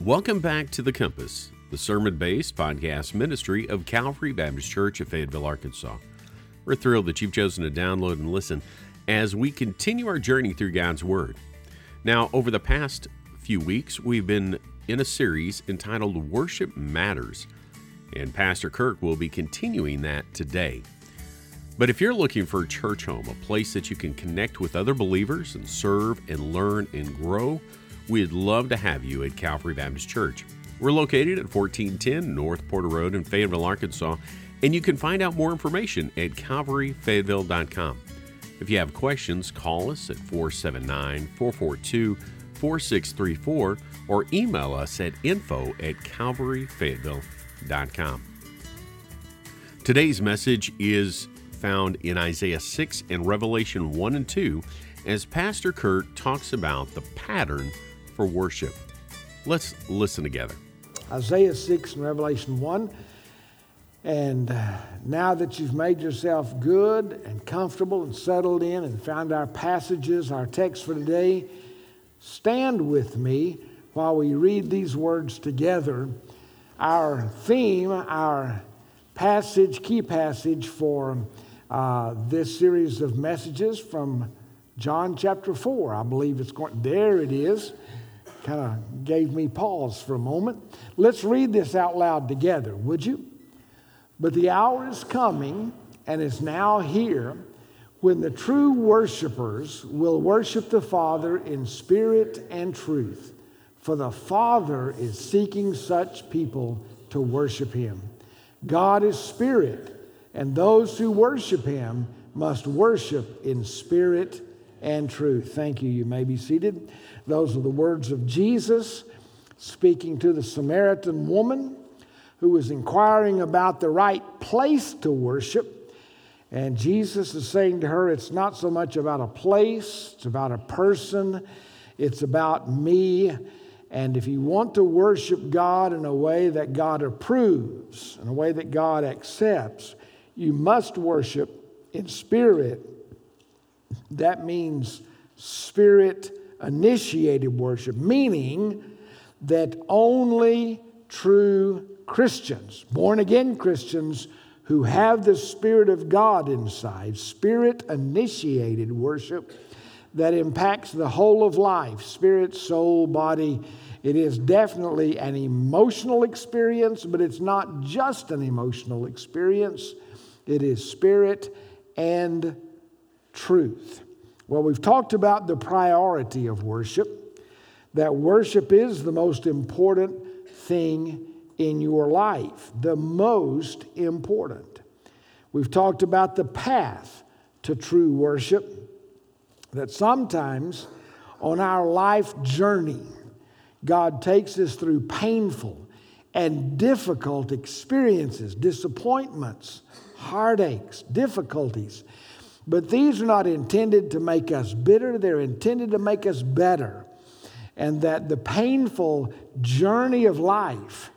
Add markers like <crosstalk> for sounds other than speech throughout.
Welcome back to The Compass, the sermon based podcast ministry of Calvary Baptist Church of Fayetteville, Arkansas. We're thrilled that you've chosen to download and listen as we continue our journey through God's Word. Now, over the past few weeks, we've been in a series entitled Worship Matters, and Pastor Kirk will be continuing that today. But if you're looking for a church home, a place that you can connect with other believers and serve and learn and grow, we'd love to have you at Calvary Baptist Church. We're located at 1410 North Porter Road in Fayetteville, Arkansas, and you can find out more information at calvaryfayetteville.com. If you have questions, call us at 479 442 4634 or email us at info at calvaryfayetteville.com. Today's message is found in Isaiah 6 and Revelation 1 and 2 as Pastor Kurt talks about the pattern for worship. Let's listen together. Isaiah 6 and Revelation 1. And uh, now that you've made yourself good and comfortable and settled in and found our passages, our text for today, stand with me while we read these words together. Our theme, our passage, key passage for uh, this series of messages from John chapter 4. I believe it's going, there it is. Kind of gave me pause for a moment. Let's read this out loud together, would you? But the hour is coming and is now here when the true worshipers will worship the Father in spirit and truth. For the Father is seeking such people to worship him. God is spirit, and those who worship him must worship in spirit and truth. Thank you. You may be seated. Those are the words of Jesus speaking to the Samaritan woman who was inquiring about the right place to worship. And Jesus is saying to her, It's not so much about a place, it's about a person, it's about me. And if you want to worship God in a way that God approves, in a way that God accepts, you must worship in spirit. That means spirit initiated worship, meaning that only true Christians, born again Christians who have the Spirit of God inside, spirit initiated worship that impacts the whole of life spirit, soul, body. It is definitely an emotional experience, but it's not just an emotional experience, it is spirit and truth. Well, we've talked about the priority of worship, that worship is the most important thing in your life, the most important. We've talked about the path to true worship, that sometimes on our life journey, God takes us through painful and difficult experiences, disappointments, heartaches, difficulties. But these are not intended to make us bitter, they're intended to make us better. And that the painful journey of life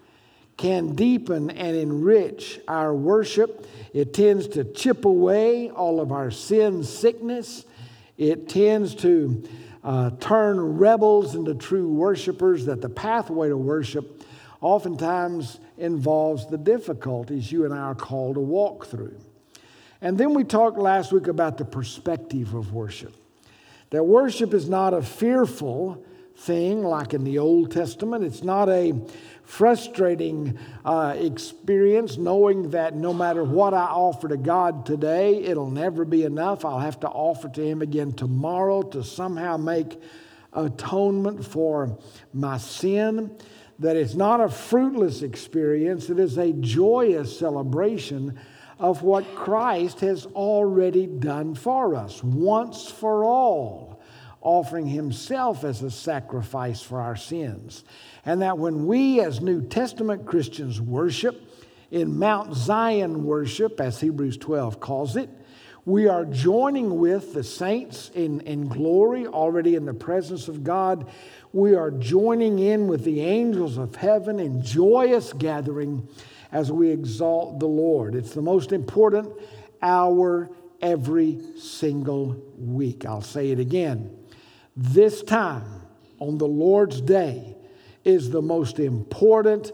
can deepen and enrich our worship. It tends to chip away all of our sin sickness. It tends to uh, turn rebels into true worshipers, that the pathway to worship oftentimes involves the difficulties you and I are called to walk through. And then we talked last week about the perspective of worship. That worship is not a fearful thing like in the Old Testament, it's not a frustrating uh, experience knowing that no matter what I offer to God today, it'll never be enough. I'll have to offer to Him again tomorrow to somehow make atonement for my sin. That it's not a fruitless experience, it is a joyous celebration of what Christ has already done for us once for all, offering Himself as a sacrifice for our sins and that when we, as New Testament Christians, worship in Mount Zion worship, as Hebrews 12 calls it, we are joining with the saints in, in glory, already in the presence of God. We are joining in with the angels of heaven in joyous gathering as we exalt the Lord. It's the most important hour every single week. I'll say it again. This time on the Lord's day, is the most important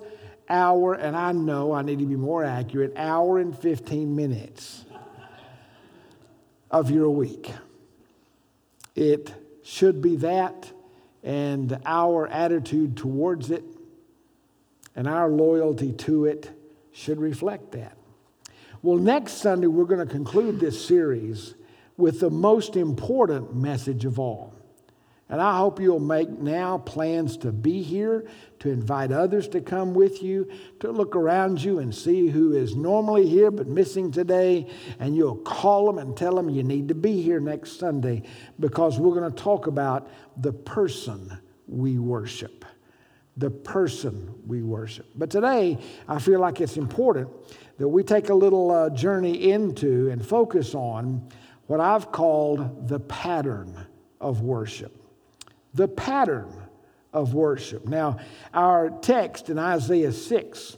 hour, and I know I need to be more accurate, hour and 15 minutes of your week. It should be that, and our attitude towards it and our loyalty to it should reflect that. Well, next Sunday, we're going to conclude this series with the most important message of all. And I hope you'll make now plans to be here, to invite others to come with you, to look around you and see who is normally here but missing today. And you'll call them and tell them you need to be here next Sunday because we're going to talk about the person we worship. The person we worship. But today, I feel like it's important that we take a little uh, journey into and focus on what I've called the pattern of worship the pattern of worship. Now, our text in Isaiah 6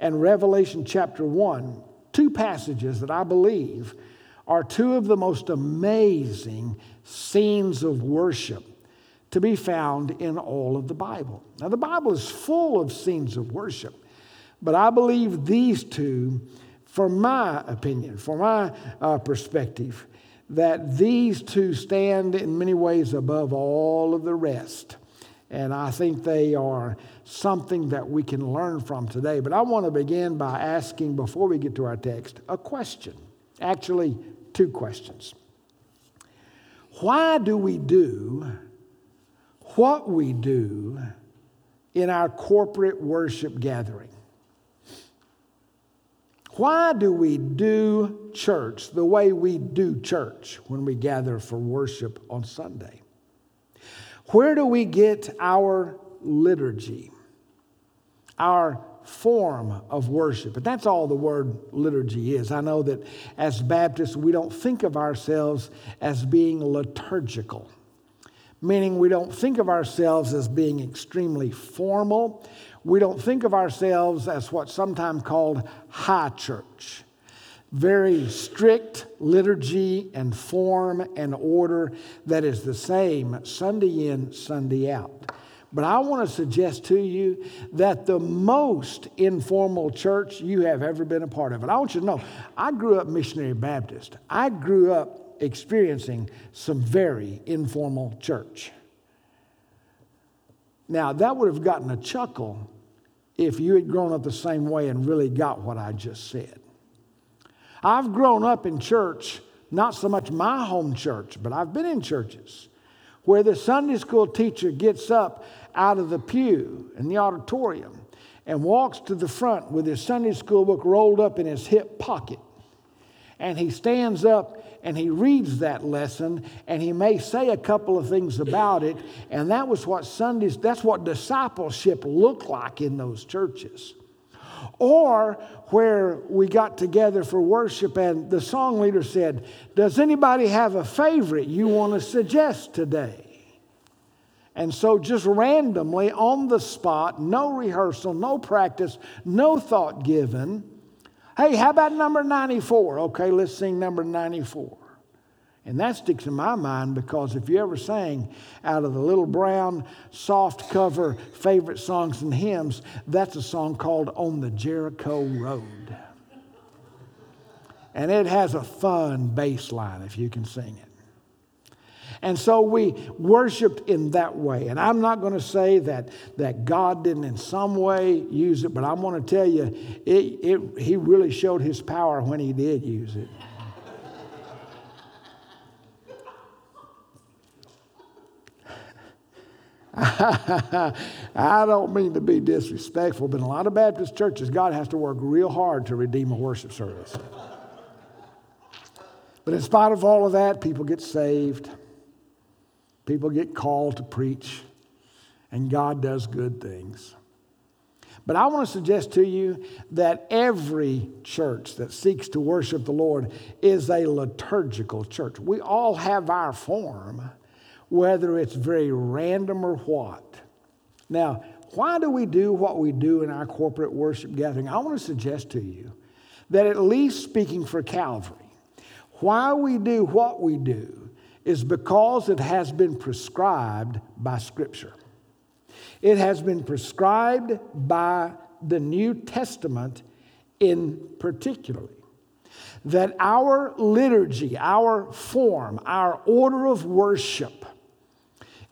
and Revelation chapter 1, two passages that I believe are two of the most amazing scenes of worship to be found in all of the Bible. Now, the Bible is full of scenes of worship, but I believe these two, from my opinion, from my uh, perspective, that these two stand in many ways above all of the rest. And I think they are something that we can learn from today. But I want to begin by asking, before we get to our text, a question. Actually, two questions. Why do we do what we do in our corporate worship gathering? Why do we do church the way we do church when we gather for worship on Sunday? Where do we get our liturgy, our form of worship? And that's all the word liturgy is. I know that as Baptists, we don't think of ourselves as being liturgical, meaning we don't think of ourselves as being extremely formal we don't think of ourselves as what's sometimes called high church. Very strict liturgy and form and order that is the same Sunday in, Sunday out. But I want to suggest to you that the most informal church you have ever been a part of, and I want you to know, I grew up missionary Baptist. I grew up experiencing some very informal church. Now, that would have gotten a chuckle if you had grown up the same way and really got what I just said. I've grown up in church, not so much my home church, but I've been in churches where the Sunday school teacher gets up out of the pew in the auditorium and walks to the front with his Sunday school book rolled up in his hip pocket. And he stands up and he reads that lesson and he may say a couple of things about it. And that was what Sundays, that's what discipleship looked like in those churches. Or where we got together for worship and the song leader said, Does anybody have a favorite you want to suggest today? And so, just randomly on the spot, no rehearsal, no practice, no thought given, Hey, how about number 94? Okay, let's sing number 94. And that sticks in my mind because if you ever sang out of the little brown soft cover favorite songs and hymns, that's a song called On the Jericho Road. And it has a fun bass line if you can sing it. And so we worshiped in that way. And I'm not going to say that, that God didn't in some way use it, but I want to tell you, it, it, He really showed His power when He did use it. <laughs> I don't mean to be disrespectful, but in a lot of Baptist churches, God has to work real hard to redeem a worship service. But in spite of all of that, people get saved. People get called to preach, and God does good things. But I want to suggest to you that every church that seeks to worship the Lord is a liturgical church. We all have our form, whether it's very random or what. Now, why do we do what we do in our corporate worship gathering? I want to suggest to you that, at least speaking for Calvary, why we do what we do is because it has been prescribed by Scripture. It has been prescribed by the New Testament in particularly that our liturgy, our form, our order of worship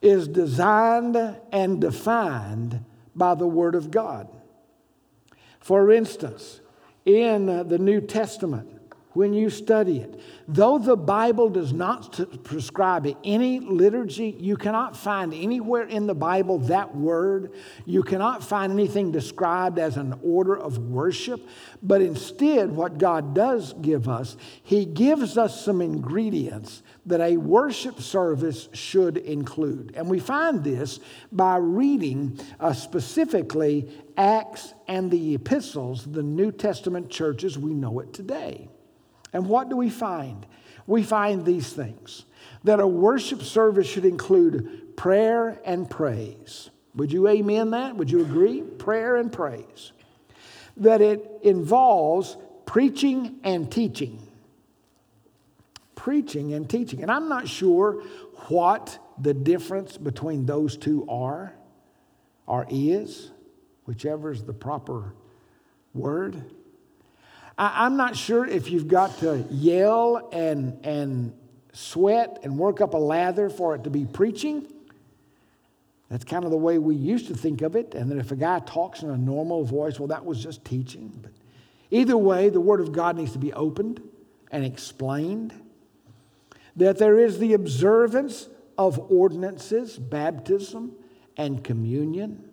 is designed and defined by the Word of God. For instance, in the New Testament, when you study it. Though the Bible does not prescribe any liturgy, you cannot find anywhere in the Bible that word. You cannot find anything described as an order of worship. But instead, what God does give us, He gives us some ingredients that a worship service should include. And we find this by reading uh, specifically Acts and the epistles, the New Testament churches we know it today. And what do we find? We find these things that a worship service should include prayer and praise. Would you amen that? Would you agree? Prayer and praise. That it involves preaching and teaching. Preaching and teaching. And I'm not sure what the difference between those two are or is, whichever is the proper word. I, am not sure if you've got to yell and, and sweat and work up a lather for it to be preaching. That's kind of the way we used to think of it. And that if a guy talks in a normal voice, well, that was just teaching. But either way, the Word of God needs to be opened and explained. That there is the observance of ordinances, baptism, and communion.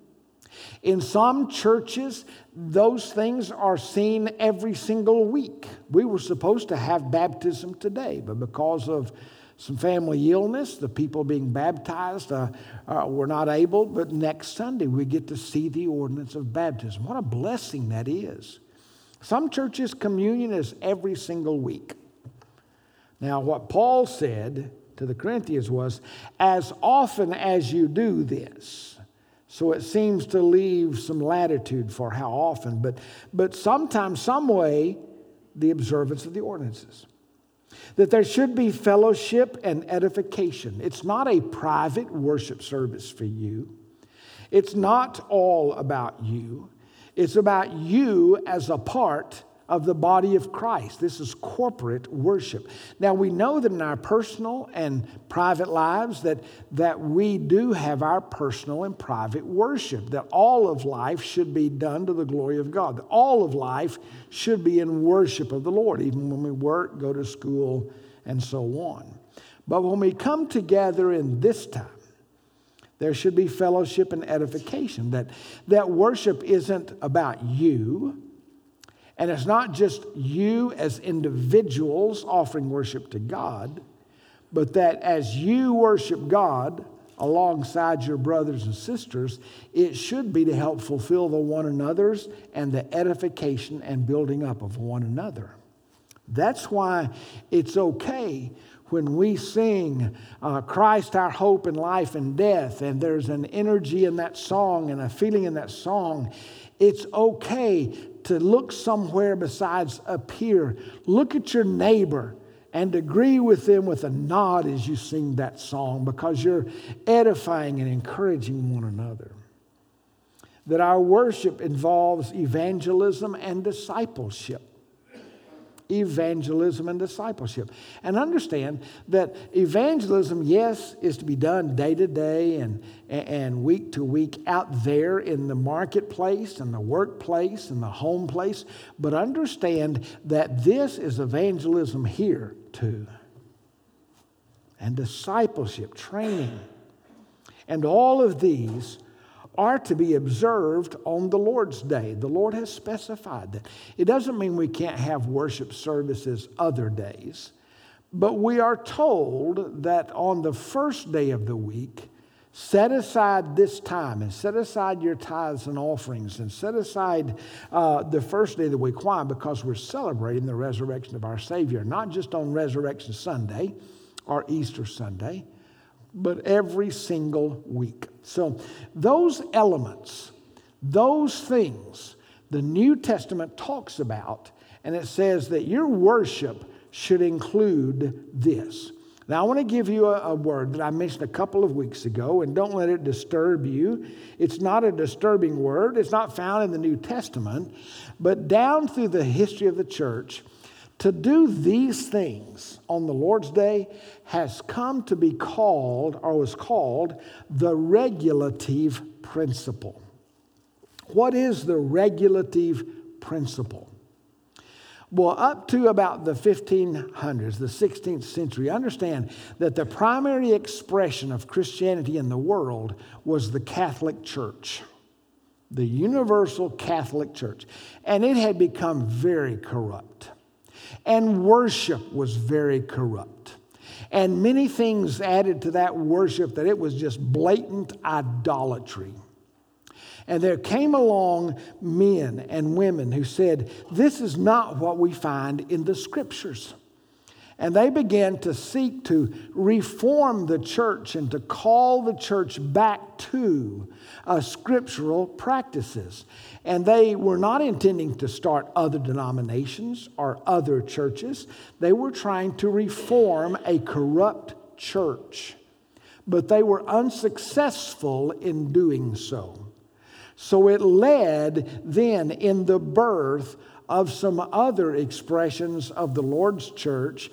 In some churches, those things are seen every single week. We were supposed to have baptism today, but because of some family illness, the people being baptized uh, uh, were not able. But next Sunday, we get to see the ordinance of baptism. What a blessing that is. Some churches, communion is every single week. Now, what Paul said to the Corinthians was, as often as you do this, so it seems to leave some latitude for how often, but, but sometimes, some way, the observance of the ordinances. That there should be fellowship and edification. It's not a private worship service for you, it's not all about you. It's about you as a part of the body of Christ. This is corporate worship. Now we know that in our personal and private lives that, that we do have our personal and private worship, that all of life should be done to the glory of God. That all of life should be in worship of the Lord, even when we work, go to school, and so on. But when we come together in this time, there should be fellowship and edification. That, that worship isn't about you, and it's not just you as individuals offering worship to God, but that as you worship God alongside your brothers and sisters, it should be to help fulfill the one another's and the edification and building up of one another. That's why it's okay when we sing uh, Christ, our hope in life and death, and there's an energy in that song and a feeling in that song. It's okay to look somewhere besides up here. Look at your neighbor and agree with them with a nod as you sing that song because you're edifying and encouraging one another. That our worship involves evangelism and discipleship evangelism and discipleship. And understand that evangelism, yes, is to be done day to day and, and week to week out there in the marketplace and the workplace and the home place. But understand that this is evangelism here too. And discipleship, training. And all of these are to be observed on the Lord's day. The Lord has specified that. It doesn't mean we can't have worship services other days, but we are told that on the first day of the week, set aside this time and set aside your tithes and offerings and set aside uh, the first day of the week. Why? Because we're celebrating the resurrection of our Savior, not just on Resurrection Sunday or Easter Sunday but every single week. So, those elements, those things, the New Testament talks about, and it says that your worship should include this Now, I want to give you a, a, word that I mentioned a couple of weeks ago, and don't let it disturb you. It's not a disturbing word, it's not found in the New Testament, but down through the history of the church, to do these things on the Lord's Day has come to be called, or was called, the regulative principle. What is the regulative principle? Well, up to about the 1500s, the 16th century, understand that the primary expression of Christianity in the world was the Catholic Church, the universal Catholic Church. And it had become very corrupt. And worship was very corrupt. And many things added to that worship that it was just blatant idolatry. And there came along men and women who said, This is not what we find in the scriptures. And they began to seek to reform the church and to call the church back to uh, scriptural practices. And they were not intending to start other denominations or other churches, they were trying to reform a corrupt church. But they were unsuccessful in doing so. So it led then in the birth of some other expressions of the Lord's church,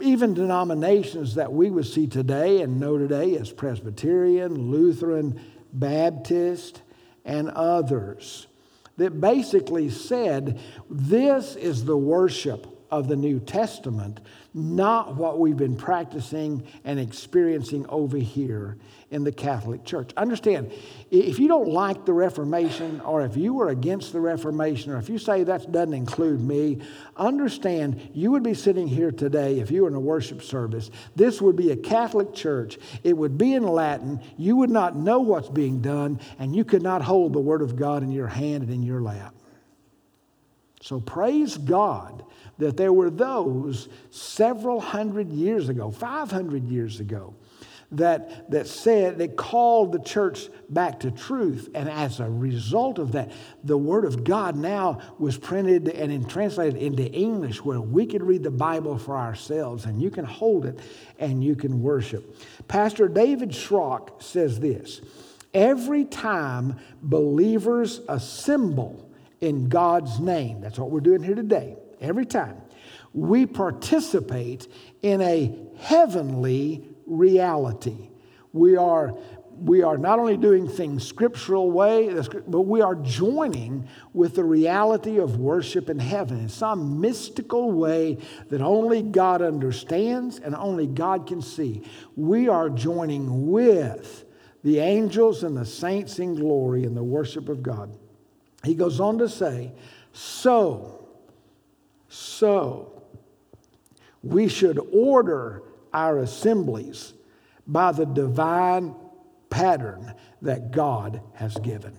even denominations that we would see today and know today as Presbyterian, Lutheran, Baptist, and others that basically said this is the worship of the New Testament, not what we've been practicing and experiencing over here in the Catholic Church. Understand, if you don't like the Reformation, or if you were against the Reformation, or if you say that doesn't include me, understand you would be sitting here today if you were in a worship service. This would be a Catholic church, it would be in Latin, you would not know what's being done, and you could not hold the Word of God in your hand and in your lap. So praise God that there were those several hundred years ago, 500 years ago, that, that said, that called the church back to truth. And as a result of that, the Word of God now was printed and translated into English where we could read the Bible for ourselves and you can hold it and you can worship. Pastor David Schrock says this Every time believers assemble in God's name, that's what we're doing here today, every time, we participate in a heavenly reality. We are, we are not only doing things scriptural way, but we are joining with the reality of worship in heaven in some mystical way that only God understands and only God can see. We are joining with the angels and the saints in glory in the worship of God. He goes on to say, so, so, we should order our assemblies by the divine pattern that God has given.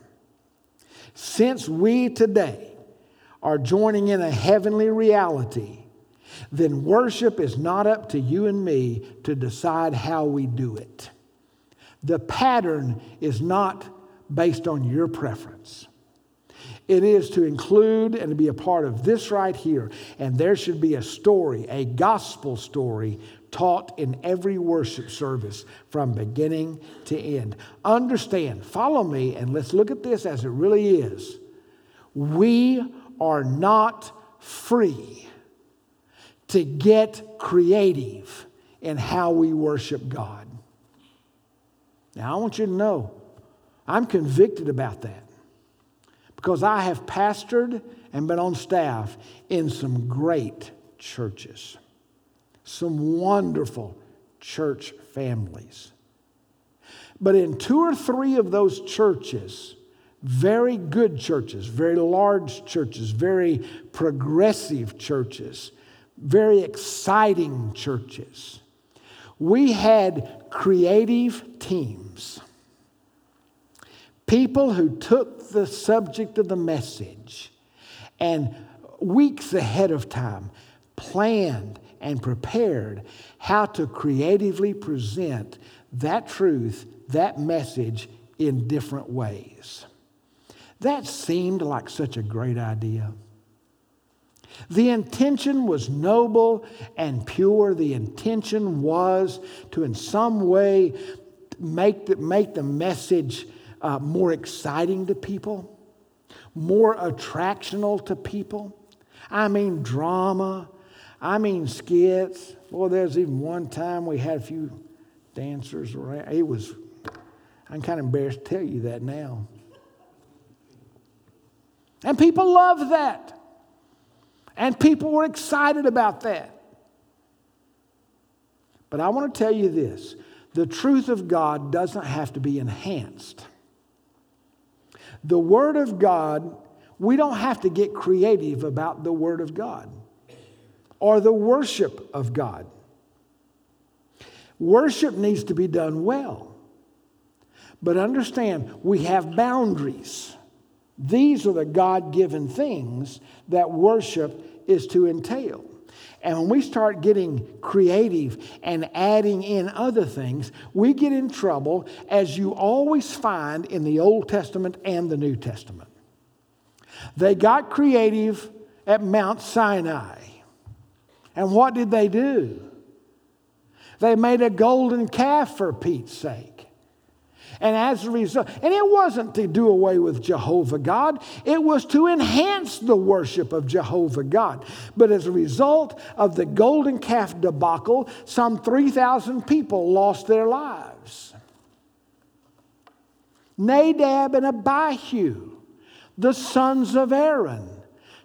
Since we today are joining in a heavenly reality, then worship is not up to you and me to decide how we do it. The pattern is not based on your preference. It is to include and to be a part of this right here. And there should be a story, a gospel story taught in every worship service from beginning to end. Understand, follow me, and let's look at this as it really is. We are not free to get creative in how we worship God. Now, I want you to know, I'm convicted about that because I have pastored and been on staff in some great churches some wonderful church families. But in two or three of those churches, very good churches, very large churches, very progressive churches, very exciting churches, we had creative teams. People who took the subject of the message and weeks ahead of time planned and prepared how to creatively present that truth, that message in different ways. That seemed like such a great idea. The intention was noble and pure. The intention was to, in some way, make the, make the message uh, more exciting to people, more attractional to people. I mean, drama. I mean, skits. Well, there's even one time we had a few dancers around. It was, I'm kind of embarrassed to tell you that now. And people loved that. And people were excited about that. But I want to tell you this the truth of God doesn't have to be enhanced. The Word of God, we don't have to get creative about the Word of God or the worship of God. Worship needs to be done well. But understand, we have boundaries. These are the God given things that worship is to entail. And when we start getting creative and adding in other things, we get in trouble, as you always find in the Old Testament and the New Testament. They got creative at Mount Sinai. And what did they do? They made a golden calf for Pete's sake. And as a result, and it wasn't to do away with Jehovah God, it was to enhance the worship of Jehovah God. But as a result of the golden calf debacle, some 3,000 people lost their lives. Nadab and Abihu, the sons of Aaron,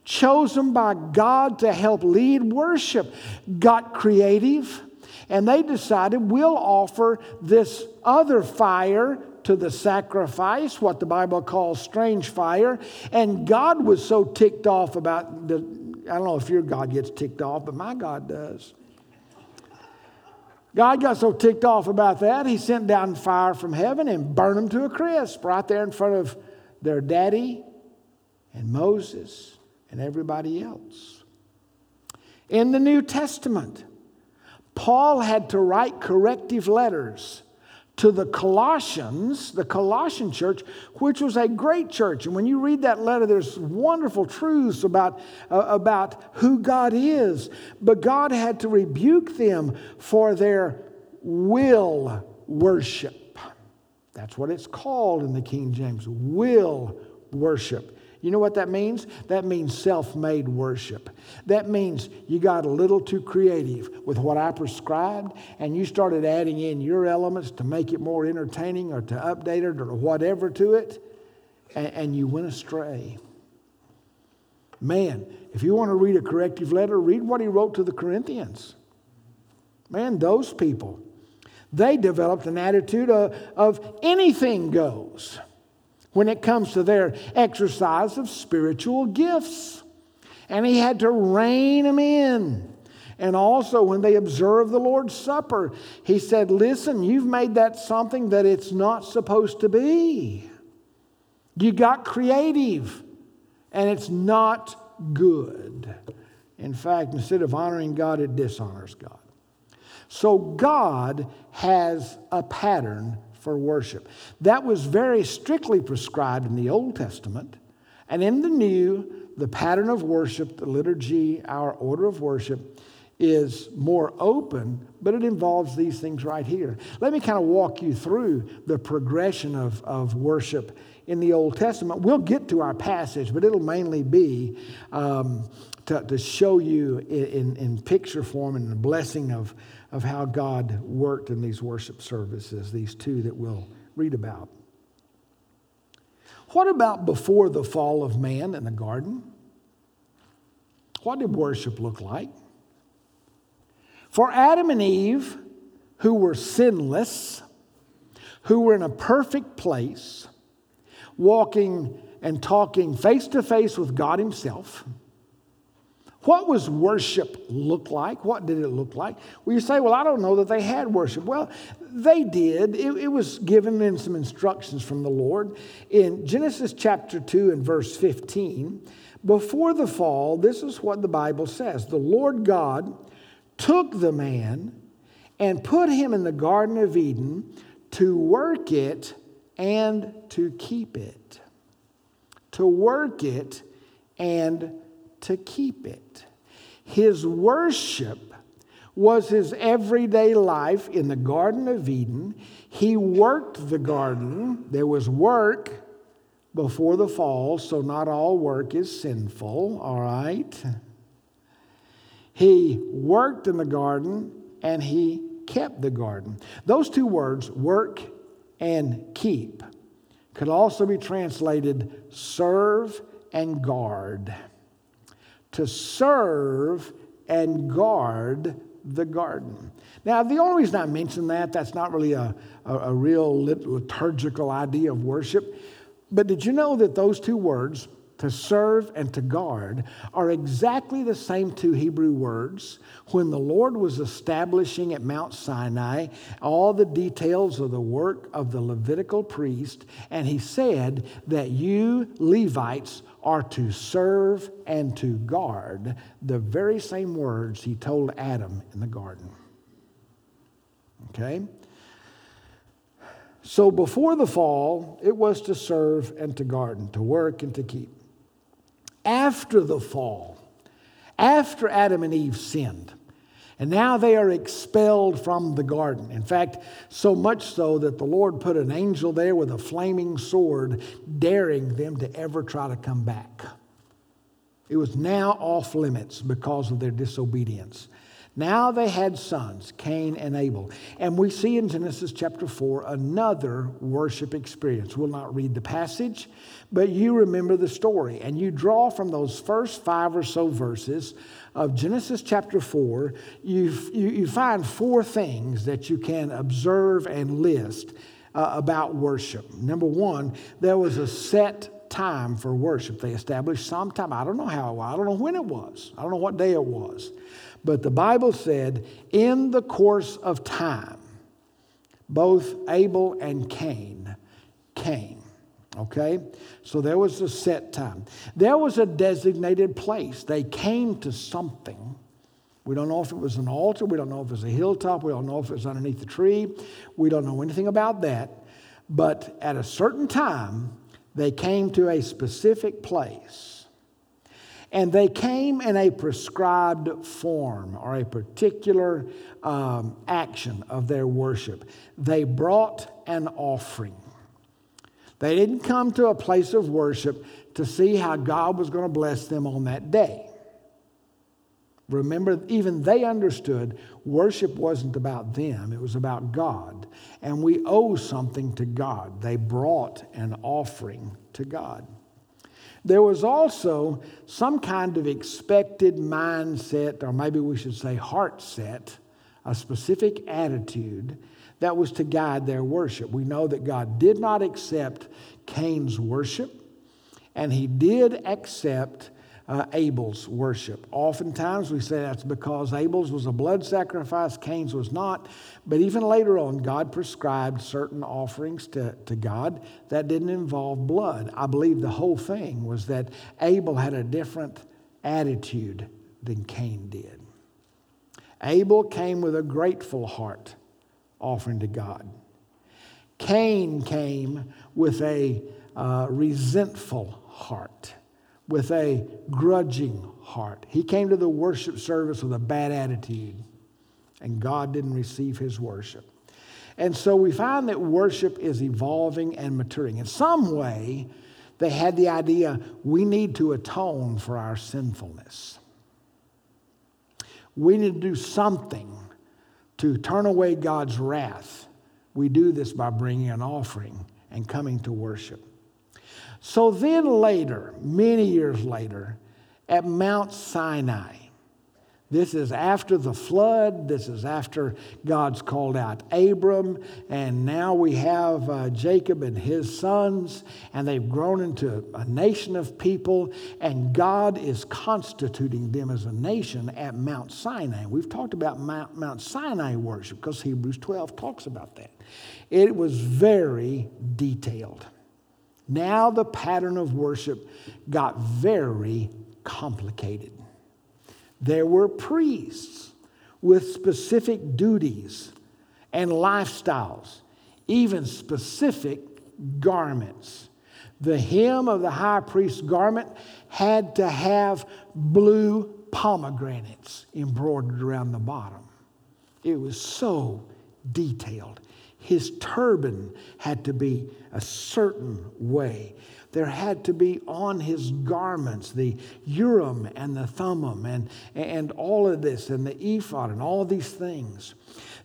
chosen by God to help lead worship, got creative and they decided we'll offer this other fire to the sacrifice, what the Bible calls strange fire. And God was so ticked off about the, I don't know if your God gets ticked off, but my God does. God got so ticked off about that, he sent down fire from heaven and burned them to a crisp right there in front of their daddy and Moses and everybody else. In the New Testament, Paul had to write corrective letters to the Colossians, the Colossian church, which was a great church. And when you read that letter, there's wonderful truths about, uh, about who God is. But God had to rebuke them for their will worship. That's what it's called in the King James will worship. You know what that means? That means self made worship. That means you got a little too creative with what I prescribed and you started adding in your elements to make it more entertaining or to update it or whatever to it, and, and you went astray. Man, if you want to read a corrective letter, read what he wrote to the Corinthians. Man, those people, they developed an attitude of, of anything goes when it comes to their exercise of spiritual gifts. And he had to rein them in. And also, when they observed the Lord's Supper, he said, Listen, you've made that something that it's not supposed to be. You got creative, and it's not good. In fact, instead of honoring God, it dishonors God. So, God has a pattern for worship. That was very strictly prescribed in the Old Testament. And in the New, the pattern of worship, the liturgy, our order of worship, is more open, but it involves these things right here. Let me kind of walk you through the progression of, of worship in the Old Testament. We'll get to our passage, but it'll mainly be um, to, to show you in, in, in picture form and the blessing of, of how God worked in these worship services, these two that we'll read about. What about before the fall of man in the garden? What did worship look like? For Adam and Eve, who were sinless, who were in a perfect place, walking and talking face to face with God Himself, what was worship look like? What did it look like? Well, you say, well, I don't know that they had worship. Well, they did. It, it, was given in some instructions from the Lord. In Genesis chapter 2 and verse 15, before the fall, this is what the Bible says The Lord God took the man and put him in the Garden of Eden to work it and to keep it. To work it and to keep it. His worship was his everyday life in the Garden of Eden. He worked the garden. There was work before the fall, so not all work is sinful, all right? He worked in the garden and he kept the garden. Those two words, work and keep, could also be translated serve and guard. To serve and guard the garden. Now, the only reason I mention that, that's not really a, a, a real liturgical idea of worship. But did you know that those two words, to serve and to guard, are exactly the same two Hebrew words when the Lord was establishing at Mount Sinai all the details of the work of the Levitical priest, and he said that you Levites are to serve and to guard the very same words he told Adam in the garden. Okay? So before the fall, it was to serve and to guard, to work and to keep. After the fall, after Adam and Eve sinned, and now they are expelled from the garden. In fact, so much so that the Lord put an angel there with a flaming sword, daring them to ever try to come back. It was now off limits because of their disobedience. Now they had sons, Cain and Abel. And we see in Genesis chapter 4 another worship experience. We'll not read the passage, but you remember the story. And you draw from those first five or so verses of Genesis chapter 4, you, you, you find four things that you can observe and list uh, about worship. Number one, there was a set time for worship. They established some time. I don't know how. I don't know when it was. I don't know what day it was. But the Bible said, in the course of time, both Abel and Cain came. Okay? So there was a set time. There was a designated place. They came to something. We don't know if it was an altar. We don't know if it was a hilltop. We don't know if it was underneath the tree. We don't know anything about that. But at a certain time, they came to a specific place and they came in a prescribed form or a particular um, action of their worship. They brought an offering. They didn't come to a place of worship to see how God was going to bless them on that day. Remember, even they understood worship wasn't about them, it was about God. And we owe something to God. They brought an offering to God. There was also some kind of expected mindset, or maybe we should say heart set, a specific attitude that was to guide their worship. We know that God did not accept Cain's worship, and he did accept uh, Abel's worship. Oftentimes we say that's because Abel's was a blood sacrifice, Cain's was not. But even later on, God prescribed certain offerings to, to God that didn't involve blood. I believe the whole thing was that Abel had a different attitude than Cain did. Abel came with a grateful heart offering to God. Cain came with a uh, resentful heart with a grudging heart. He came to the worship service with a bad attitude, and God didn't receive his worship. And so we find that worship is evolving and maturing. In some way, they had the idea we need to atone for our sinfulness. We need to do something to turn away God's wrath. We do this by bringing an offering and coming to worship. So then, later, many years later, at Mount Sinai, this is after the flood. This is after God's called out Abram. And now we have uh, Jacob and his sons, and they've grown into a nation of people. And God is constituting them as a nation at Mount Sinai. We've talked about Mount, Mount Sinai worship because Hebrews 12 talks about that. It was very detailed. Now the pattern of worship got very complicated. There were priests with specific duties and lifestyles, even specific garments. The hem of the high priest's garment had to have blue pomegranates embroidered around the bottom. It was so detailed. His turban had to be a certain way. There had to be on his garments the Urim and the Thummim and, and all of this and the ephod and all these things.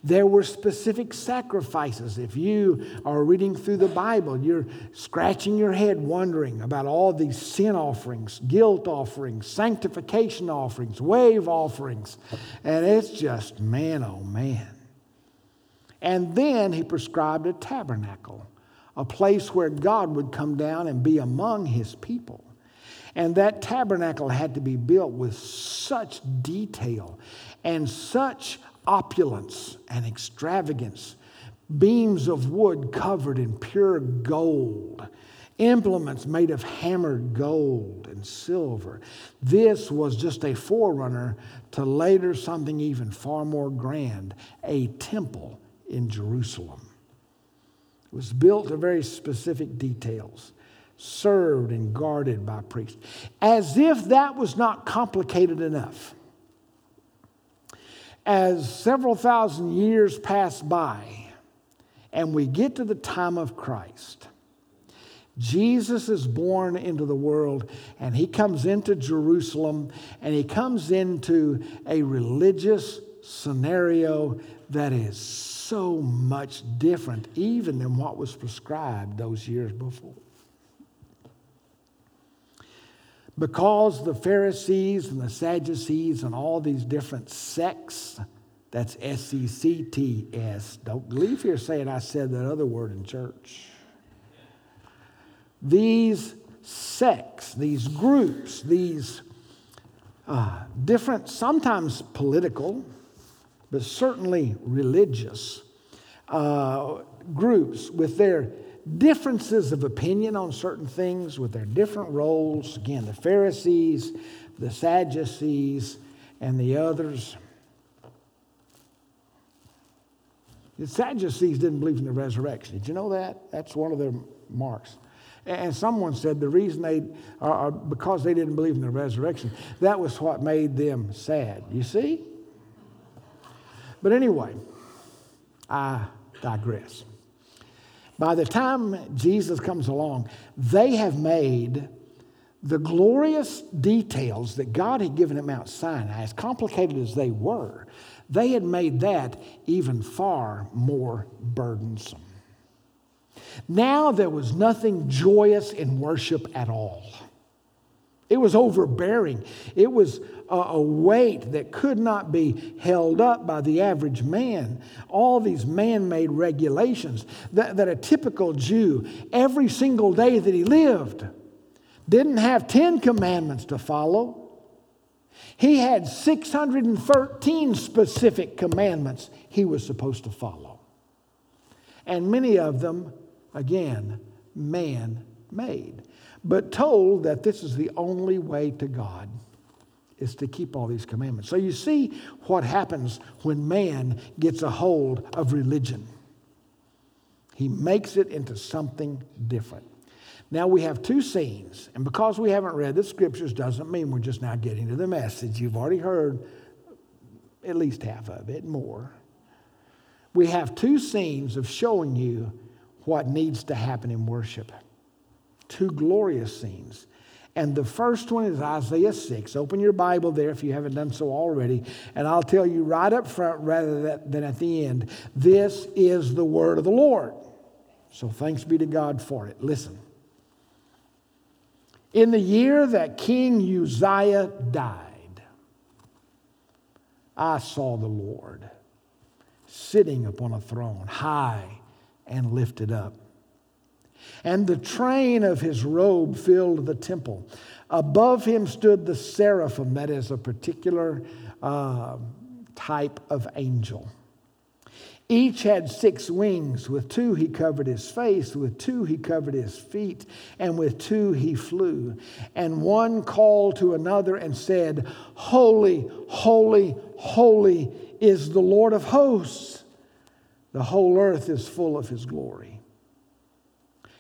There were specific sacrifices. If you are reading through the Bible, you're scratching your head wondering about all these sin offerings, guilt offerings, sanctification offerings, wave offerings. And it's just, man, oh man. And then he prescribed a tabernacle, a place where God would come down and be among his people. And that tabernacle had to be built with such detail and such opulence and extravagance, beams of wood covered in pure gold, implements made of hammered gold and silver. This was just a forerunner to later something even far more grand a temple in Jerusalem. It was built to very specific details, served and guarded by priests. As if that was not complicated enough as several thousand years pass by and we get to the time of Christ, Jesus is born into the world and he comes into Jerusalem and he comes into a religious scenario that is so much different even than what was prescribed those years before. Because the Pharisees and the Sadducees and all these different sects, that's S E C T S, don't leave here saying I said that other word in church. These sects, these groups, these uh, different, sometimes political, but certainly religious uh, groups with their differences of opinion on certain things with their different roles. Again, the Pharisees, the Sadducees, and the others. The Sadducees didn't believe in the resurrection. Did you know that? That's one of their marks. And someone said the reason they because they didn't believe in the resurrection, that was what made them sad. You see? But anyway, I digress. By the time Jesus comes along, they have made the glorious details that God had given at Mount Sinai, as complicated as they were, they had made that even far more burdensome. Now there was nothing joyous in worship at all. It was overbearing. It was a, weight that could not be held up by the average man. All these man made regulations that, that a typical Jew, every single day that he lived, didn't have 10 commandments to follow. He had 613 specific commandments he was supposed to follow. And many of them, again, man made but told that this is the only way to God is to keep all these commandments. So you see what happens when man gets a hold of religion. He makes it into something different. Now we have two scenes, and because we haven't read the scriptures doesn't mean we're just now getting to the message. You've already heard at least half of it, more. We have two scenes of showing you what needs to happen in worship two glorious scenes. And the first one is Isaiah 6. Open your Bible there if you haven't done so already. And I'll tell you right up front rather than at the end this is the word of the Lord. So thanks be to God for it. Listen. In the year that King Uzziah died, I saw the Lord sitting upon a throne, high and lifted up and the train of his robe filled the temple. Above him stood the seraphim, that is a particular uh, type of angel. Each had six wings. With two he covered his face, with two he covered his feet, and with two he flew. And one called to another and said, Holy, holy, holy is the Lord of hosts. The whole earth is full of his glory.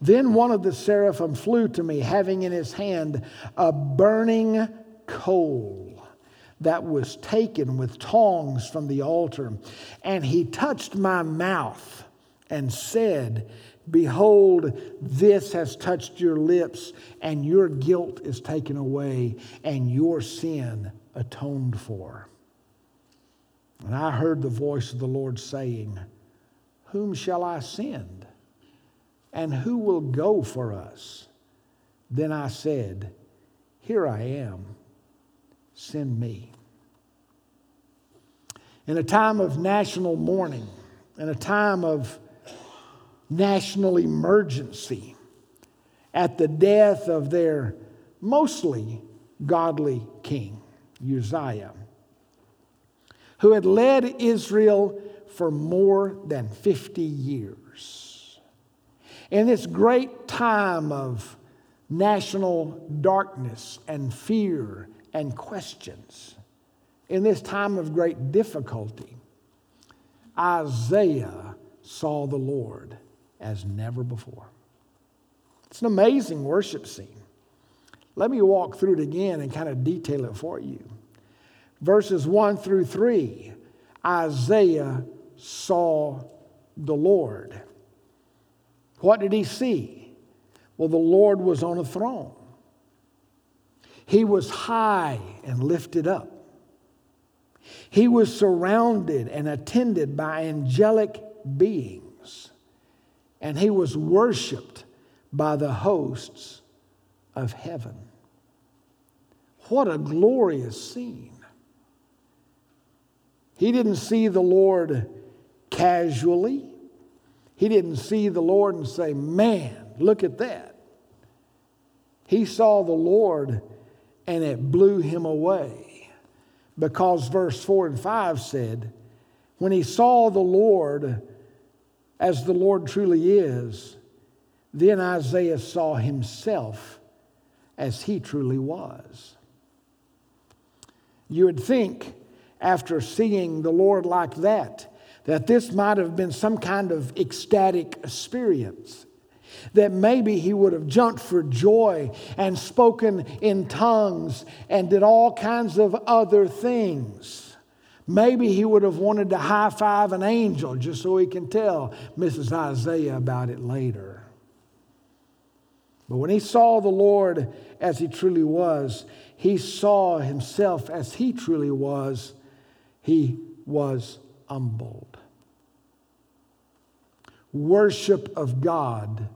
Then one of the seraphim flew to me, having in his hand a burning coal that was taken with tongs from the altar. And he touched my mouth and said, Behold, this has touched your lips, and your guilt is taken away, and your sin atoned for. And I heard the voice of the Lord saying, Whom shall I send? And who will go for us? Then I said, Here I am, send me. In a time of national mourning, in a time of national emergency, at the death of their mostly godly king, Uzziah, who had led Israel for more than 50 years. In this great time of national darkness and fear and questions, in this time of great difficulty, Isaiah saw the Lord as never before. It's an amazing worship scene. Let me walk through it again and kind of detail it for you. Verses 1 through 3, Isaiah saw the Lord. What did he see? Well, the Lord was on a throne. He was high and lifted up. He was surrounded and attended by angelic beings, and he was worshiped by the hosts of heaven. What a glorious scene! He didn't see the Lord casually. He didn't see the Lord and say, Man, look at that. He saw the Lord and it blew him away. Because verse 4 and 5 said, When he saw the Lord as the Lord truly is, then Isaiah saw himself as he truly was. You would think after seeing the Lord like that, that this might have been some kind of ecstatic experience. That maybe he would have jumped for joy and spoken in tongues and did all kinds of other things. Maybe he would have wanted to high five an angel just so he can tell Mrs. Isaiah about it later. But when he saw the Lord as he truly was, he saw himself as he truly was he was humbled. Worship of God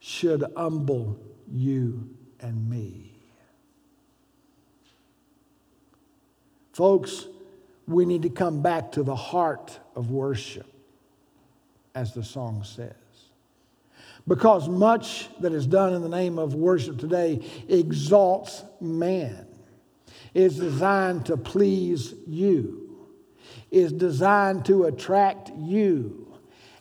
should humble you and me. Folks, we need to come back to the heart of worship, as the song says. Because much that is done in the name of worship today exalts man, is designed to please you is designed to attract you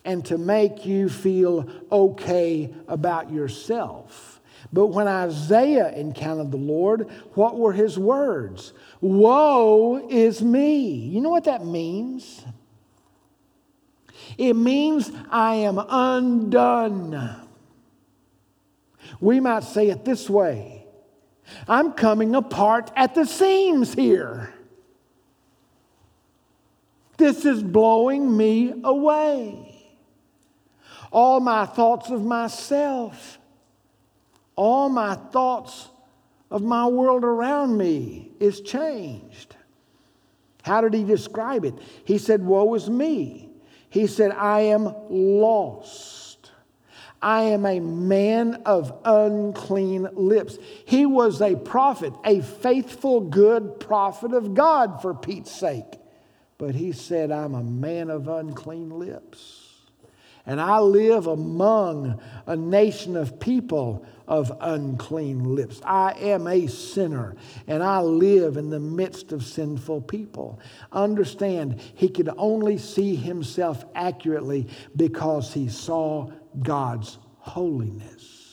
and to make you feel okay about yourself. But when Isaiah encountered the Lord, what were his words? Woe is me. You know what that means? It means I am undone. We might say it this way I'm coming apart at the seams here. This is blowing me away. All my thoughts of myself, all my thoughts of my world around me is changed. How did he describe it? He said, Woe is me. He said, I am lost. I am a man of unclean lips. He was a prophet, a faithful, good prophet of God, for Pete's sake. But he said, I'm a man of unclean lips. And I live among a nation of people of unclean lips. I am a sinner and I live in the midst of sinful people. Understand, he could only see himself accurately because he saw God's holiness.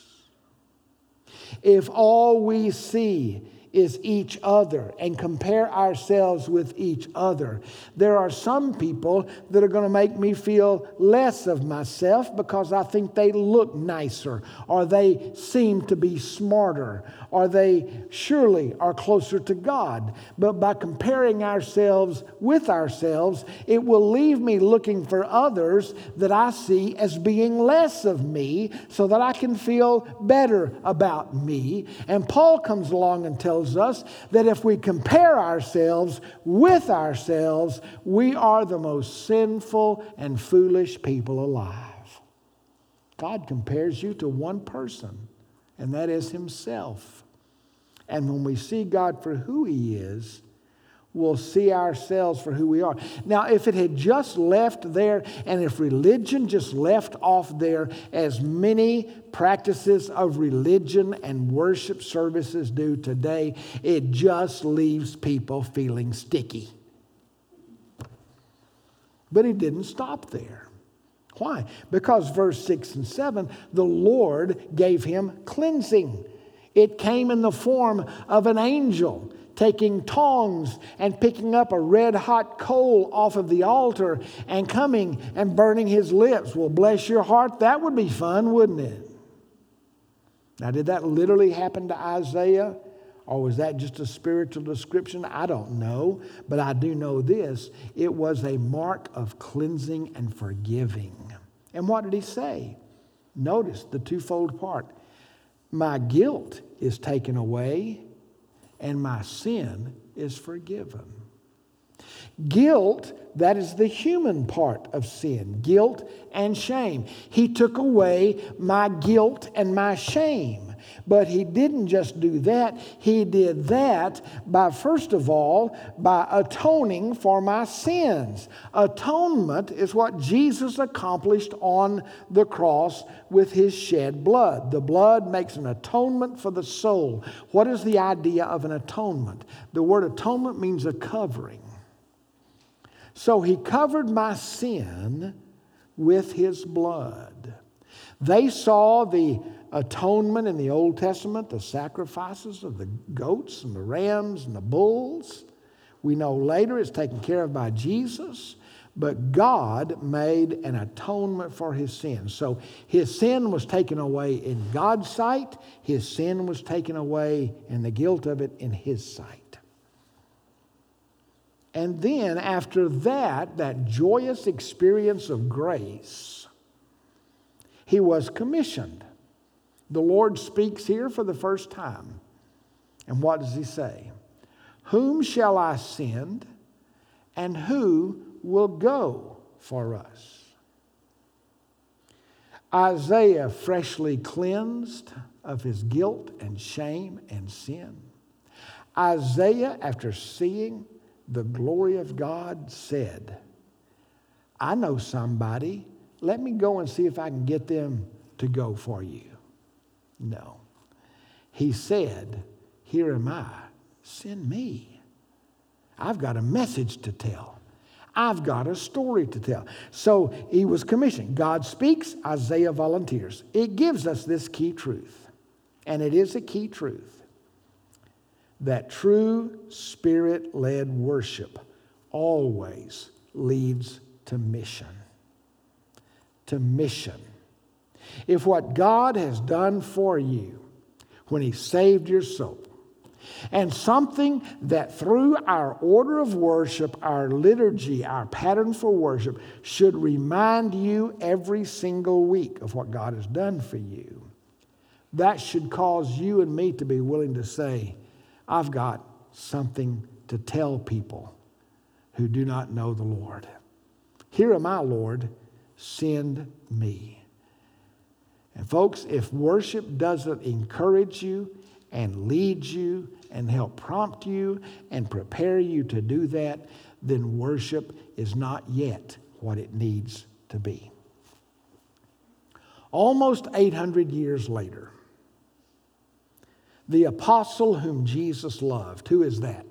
If all we see is each other and compare ourselves with each other. There are some people that are going to make me feel less of myself because I think they look nicer or they seem to be smarter or they surely are closer to God. But by comparing ourselves with ourselves, it will leave me looking for others that I see as being less of me so that I can feel better about me. And Paul comes along and tells tells us that if we compare ourselves with ourselves, we are the most sinful and foolish people alive. God compares you to one person, and that is Himself. And when we see God for who He is, will see ourselves for who we are. Now, if it had just left there, and if religion just left off there, as many practices of religion and worship services do today, it just leaves people feeling sticky. But he didn't stop there. Why? Because verse 6 and 7, the Lord gave him cleansing. It came in the form of an angel taking tongs and picking up a red hot coal off of the altar and coming and burning his lips. Well, bless your heart, that would be fun, wouldn't it? Now, did that literally happen to Isaiah? Or was that just a spiritual description? I don't know. But I do know this it was a mark of cleansing and forgiving. And what did he say? Notice the twofold part. My guilt is taken away and my sin is forgiven. Guilt, that is the human part of sin, guilt and shame. He took away my guilt and my shame. But he didn't just do that, he did that by, first of all, by atoning for my sins. Atonement is what Jesus accomplished on the cross with his shed blood. The blood makes an atonement for the soul. What is the idea of an atonement? The word atonement means a covering. So he covered my sin with his blood. They saw the atonement in the Old Testament, the sacrifices of the goats and the rams and the bulls. We know later it's taken care of by Jesus, but God made an atonement for his sin. So his sin was taken away in God's sight, his sin was taken away and the guilt of it in his sight. And then after that, that joyous experience of grace, he was commissioned. The Lord speaks here for the first time. And what does he say? Whom shall I send, and who will go for us? Isaiah, freshly cleansed of his guilt and shame and sin. Isaiah, after seeing the glory of God, said, I know somebody. Let me go and see if I can get them to go for you. No. He said, Here am I, send me. I've got a message to tell. I've got a story to tell. So he was commissioned. God speaks, Isaiah volunteers. It gives us this key truth, and it is a key truth that true spirit led worship always leads to mission. To mission. If what God has done for you when He saved your soul, and something that through our order of worship, our liturgy, our pattern for worship should remind you every single week of what God has done for you. That should cause you and me to be willing to say, I've got something to tell people who do not know the Lord. Here am I, Lord, send me. And folks, if worship doesn't encourage you and lead you and help prompt you and prepare you to do that, then worship is not yet what it needs to be. almost 800 years later, the apostle whom Jesus loved, who is that?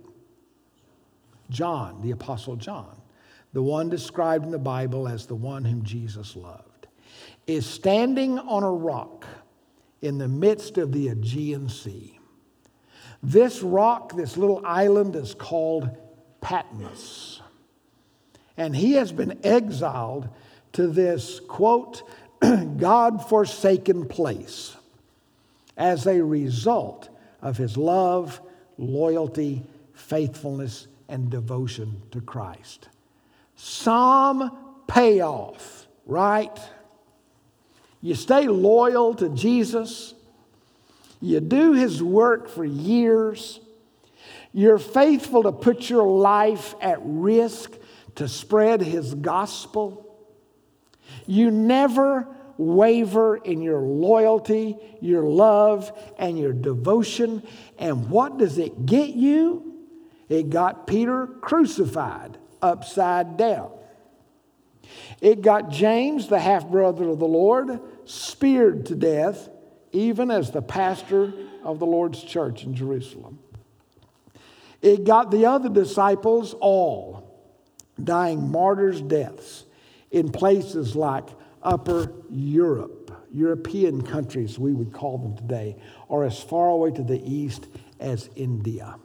John, the apostle John, the one described in the Bible as the one whom Jesus loved, is standing on a rock in the midst of the Aegean Sea. This rock, this little island, is called Patmos. And he has been exiled to this, quote, <clears throat> God forsaken place as a result of his love, loyalty, faithfulness, and devotion to Christ. Some payoff, right? You stay loyal to Jesus, you do his work for years, you're faithful to put your life at risk to spread his gospel. You never waver in your loyalty, your love, and your devotion. And what does it get you? It got Peter crucified upside down. It got James, the half brother of the Lord, speared to death, even as the pastor of the Lord's church in Jerusalem. It got the other disciples all dying martyrs' deaths in places like Upper Europe, European countries, we would call them today, or as far away to the east as India.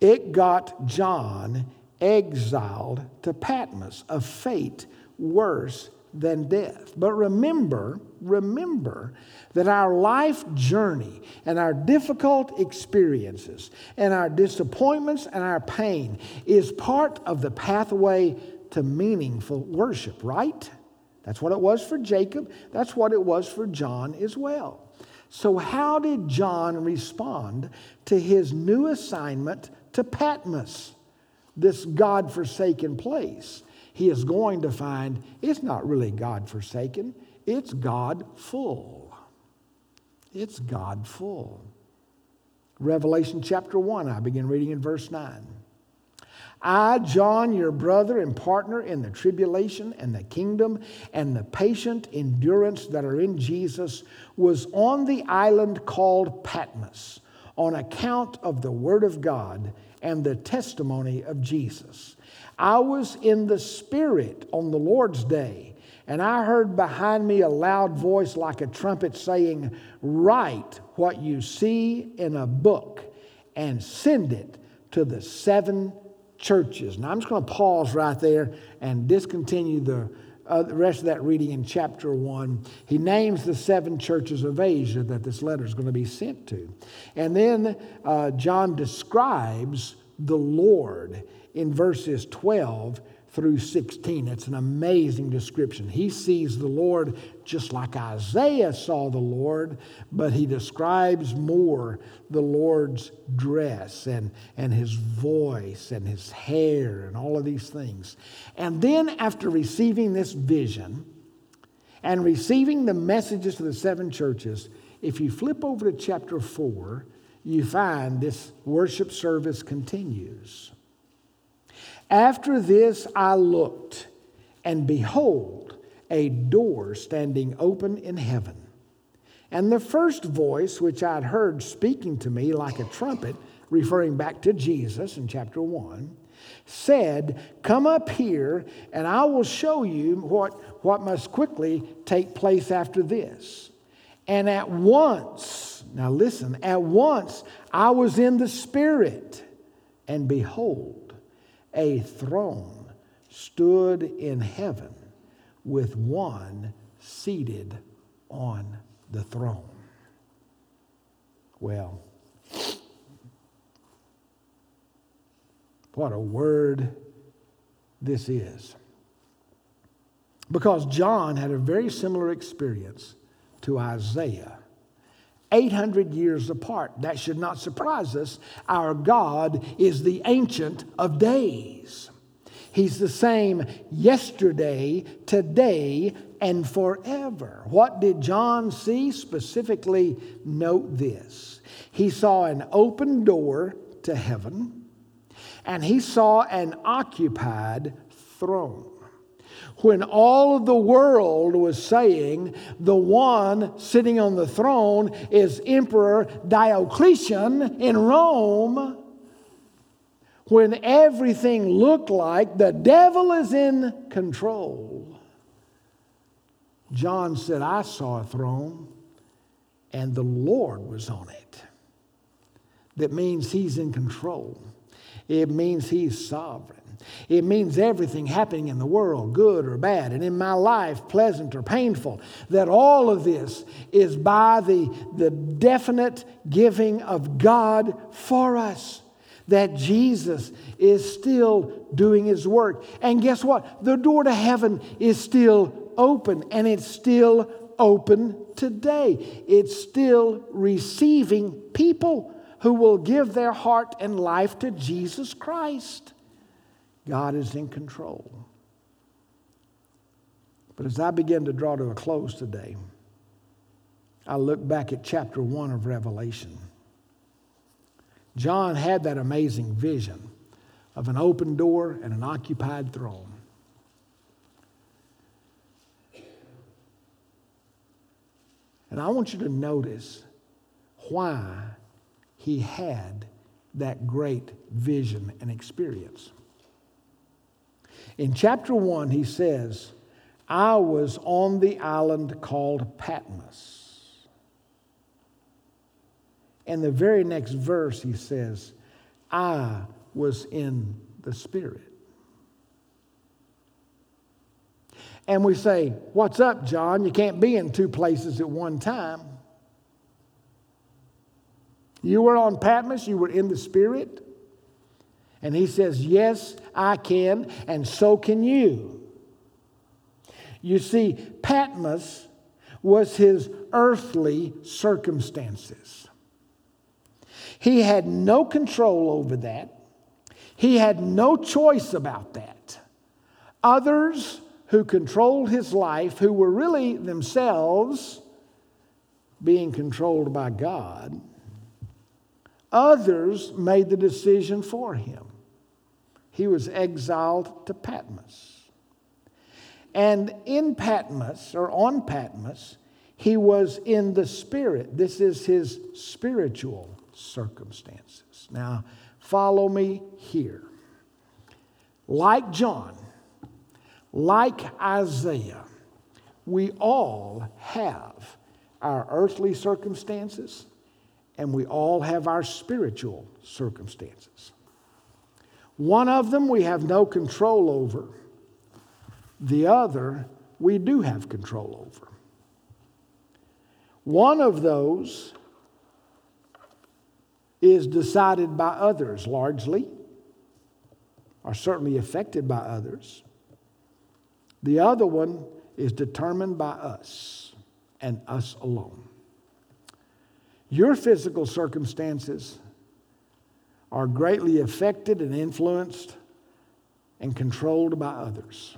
It got John exiled to Patmos, a fate worse than death. But remember, remember that our life journey and our difficult experiences and our disappointments and our pain is part of the pathway to meaningful worship, right? That's what it was for Jacob. That's what it was for John as well. So, how did John respond to his new assignment to Patmos, this God forsaken place? He is going to find it's not really God forsaken, it's God full. It's God full. Revelation chapter 1, I begin reading in verse 9. I, John, your brother and partner in the tribulation and the kingdom and the patient endurance that are in Jesus, was on the island called Patmos on account of the word of God and the testimony of Jesus. I was in the Spirit on the Lord's day, and I heard behind me a loud voice like a trumpet saying, Write what you see in a book and send it to the seven churches. Now, I'm just going to pause right there and discontinue the, uh, the rest of that reading in chapter 1. He names the seven churches of Asia that this letter is going to be sent to. And then uh, John describes the Lord in verses 12 through 16. It's an amazing description. He sees the Lord just like Isaiah saw the Lord, but he describes more the Lord's dress and, and his voice and his hair and all of these things. And then, after receiving this vision and receiving the messages to the seven churches, if you flip over to chapter 4, you find this worship service continues. After this I looked, and behold, a door standing open in heaven. And the first voice which I'd heard speaking to me like a trumpet, referring back to Jesus in chapter 1, said, Come up here, and I will show you what, what must quickly take place after this. And at once, now listen, at once I was in the Spirit, and behold, a throne stood in heaven with one seated on the throne. Well, what a word this is. Because John had a very similar experience to Isaiah 800 years apart. That should not surprise us. Our God is the Ancient of Days. He's the same yesterday, today, and forever. What did John see? Specifically, note this he saw an open door to heaven, and he saw an occupied throne. When all of the world was saying the one sitting on the throne is Emperor Diocletian in Rome, when everything looked like the devil is in control, John said, I saw a throne and the Lord was on it. That means he's in control, it means he's sovereign. It means everything happening in the world, good or bad, and in my life, pleasant or painful, that all of this is by the, the definite giving of God for us. That Jesus is still doing his work. And guess what? The door to heaven is still open, and it's still open today. It's still receiving people who will give their heart and life to Jesus Christ. God is in control. But as I begin to draw to a close today, I look back at chapter 1 of Revelation. John had that amazing vision of an open door and an occupied throne. And I want you to notice why he had that great vision and experience. In chapter 1, he says, I was on the island called Patmos. And the very next verse, he says, I was in the Spirit. And we say, What's up, John? You can't be in two places at one time. You were on Patmos, you were in the Spirit. And he says, Yes, I can, and so can you. You see, Patmos was his earthly circumstances. He had no control over that. He had no choice about that. Others who controlled his life, who were really themselves being controlled by God, others made the decision for him he was exiled to Patmos. And in Patmos, or on Patmos, he was in the Spirit. This is his spiritual circumstances. Now, follow me here. Like John, like Isaiah, we all have our earthly circumstances and we all have our spiritual circumstances. One of them we have no control over, the other we do have control over. One of those is decided by others largely, or certainly affected by others. The other one is determined by us and us alone. Your physical circumstances are greatly affected and influenced and controlled by others.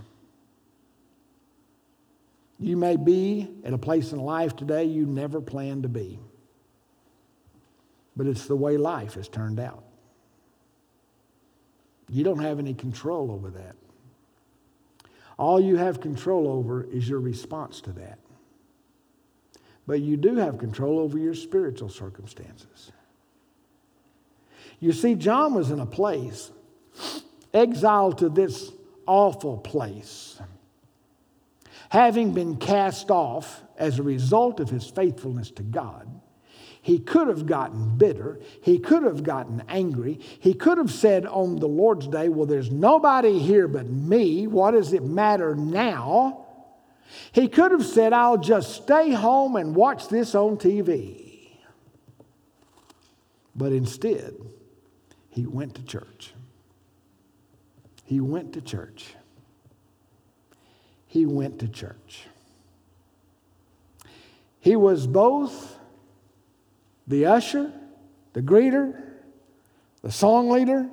You may be at a place in life today you never planned to be, but it's the way life has turned out. You don't have any control over that. All you have control over is your response to that. But you do have control over your spiritual circumstances. You see, John was in a place, exiled to this awful place, having been cast off as a result of his faithfulness to God. He could have gotten bitter. He could have gotten angry. He could have said on the Lord's day, Well, there's nobody here but me. What does it matter now? He could have said, I'll just stay home and watch this on TV. But instead, he went to church. He went to church. He went to church. He was both the usher, the greeter, the song leader,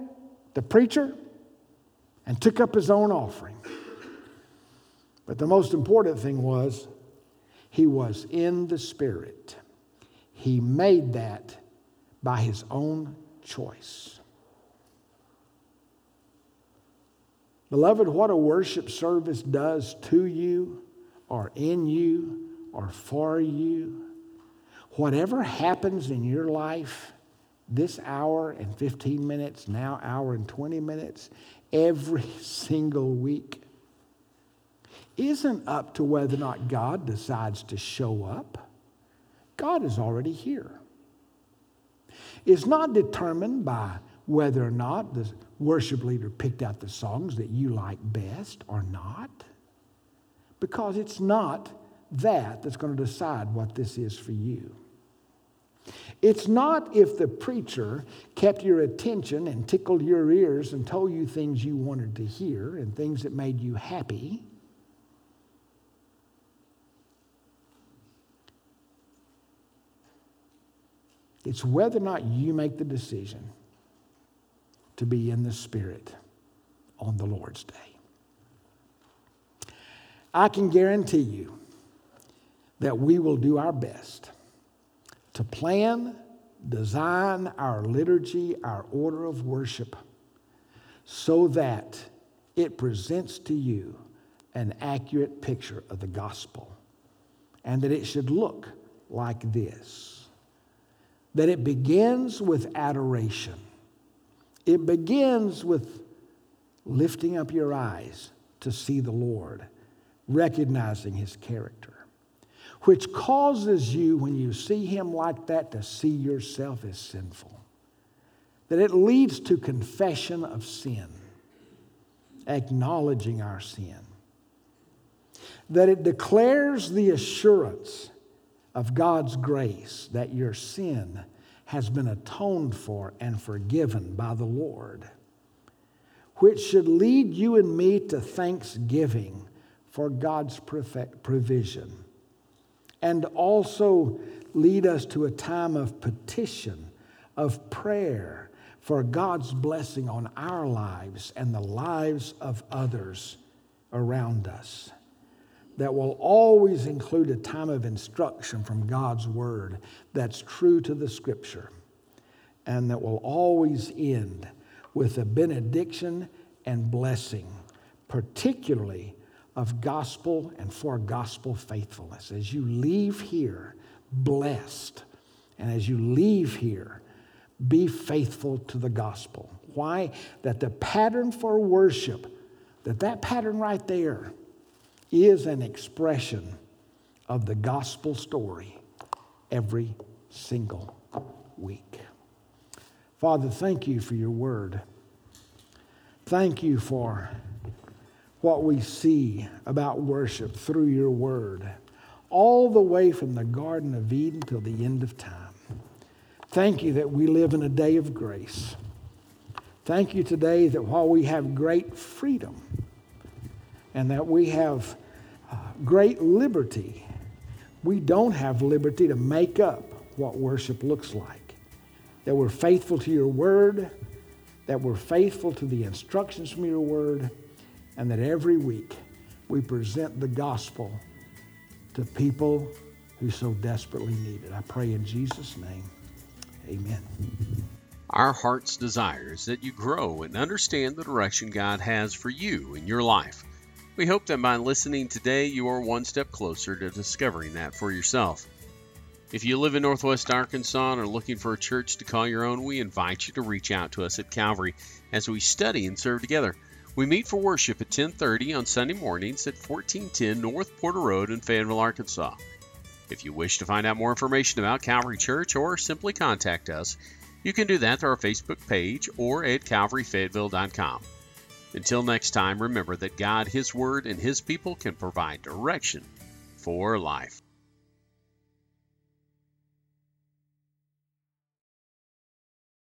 the preacher, and took up his own offering. But the most important thing was he was in the Spirit. He made that by his own choice. Beloved, what a worship service does to you or in you or for you, whatever happens in your life, this hour and 15 minutes, now hour and 20 minutes, every <laughs> single week, isn't up to whether or not God decides to show up. God is already here. It's not determined by whether or not the worship leader picked out the songs that you like best or not, because it's not that that's going to decide what this is for you. It's not if the preacher kept your attention and tickled your ears and told you things you wanted to hear and things that made you happy. It's whether or not you make the decision to be in the Spirit on the Lord's day. I can guarantee you that we will do our best to plan, design our liturgy, our order of worship, so that it presents to you an accurate picture of the gospel and that it should look like this that it begins with adoration, it begins with lifting up your eyes to see the Lord, recognizing his character which causes you, when you see him like that, to see yourself as sinful. That it leads to confession of sin, acknowledging our sin. That it declares the assurance of God's grace that your sin has been atoned for and forgiven by the Lord, which should lead you and me to thanksgiving for God's provision and also lead us to a time of petition, of prayer for God's blessing on our lives and the lives of others around us. That will always include a time of instruction from God's Word that's true to the Scripture, and that will always end with a benediction and blessing, particularly of gospel and for gospel faithfulness. As you leave here blessed, and as you leave here, be faithful to the gospel. Why? That the pattern for worship, that that pattern right there is an expression of the gospel story every single week. Father, thank you for your word. Thank you for what we see about worship through your word, all the way from the Garden of Eden till the end of time. Thank you that we live in a day of grace. Thank you today that while we have great freedom and that we have great liberty, we don't have liberty to make up what worship looks like. That we're faithful to your word, that we're faithful to the instructions from your word and that every week we present the gospel to people who so desperately need it. I pray in Jesus' name. Amen. Our heart's desire is that you grow and understand the direction God has for you in your life. We hope that by listening today, you are one step closer to discovering that for yourself. If you live in Northwest Arkansas and are looking for a church to call your own, we invite you to reach out to us at Calvary as we study and serve together. We meet for worship at 10:30 on Sunday mornings at 1410 North Porter Road in Fayetteville, Arkansas. If you wish to find out more information about Calvary Church or simply contact us, you can do that through our Facebook page or at calvaryfayetteville.com. Until next time, remember that God, His Word, and His people can provide direction for life.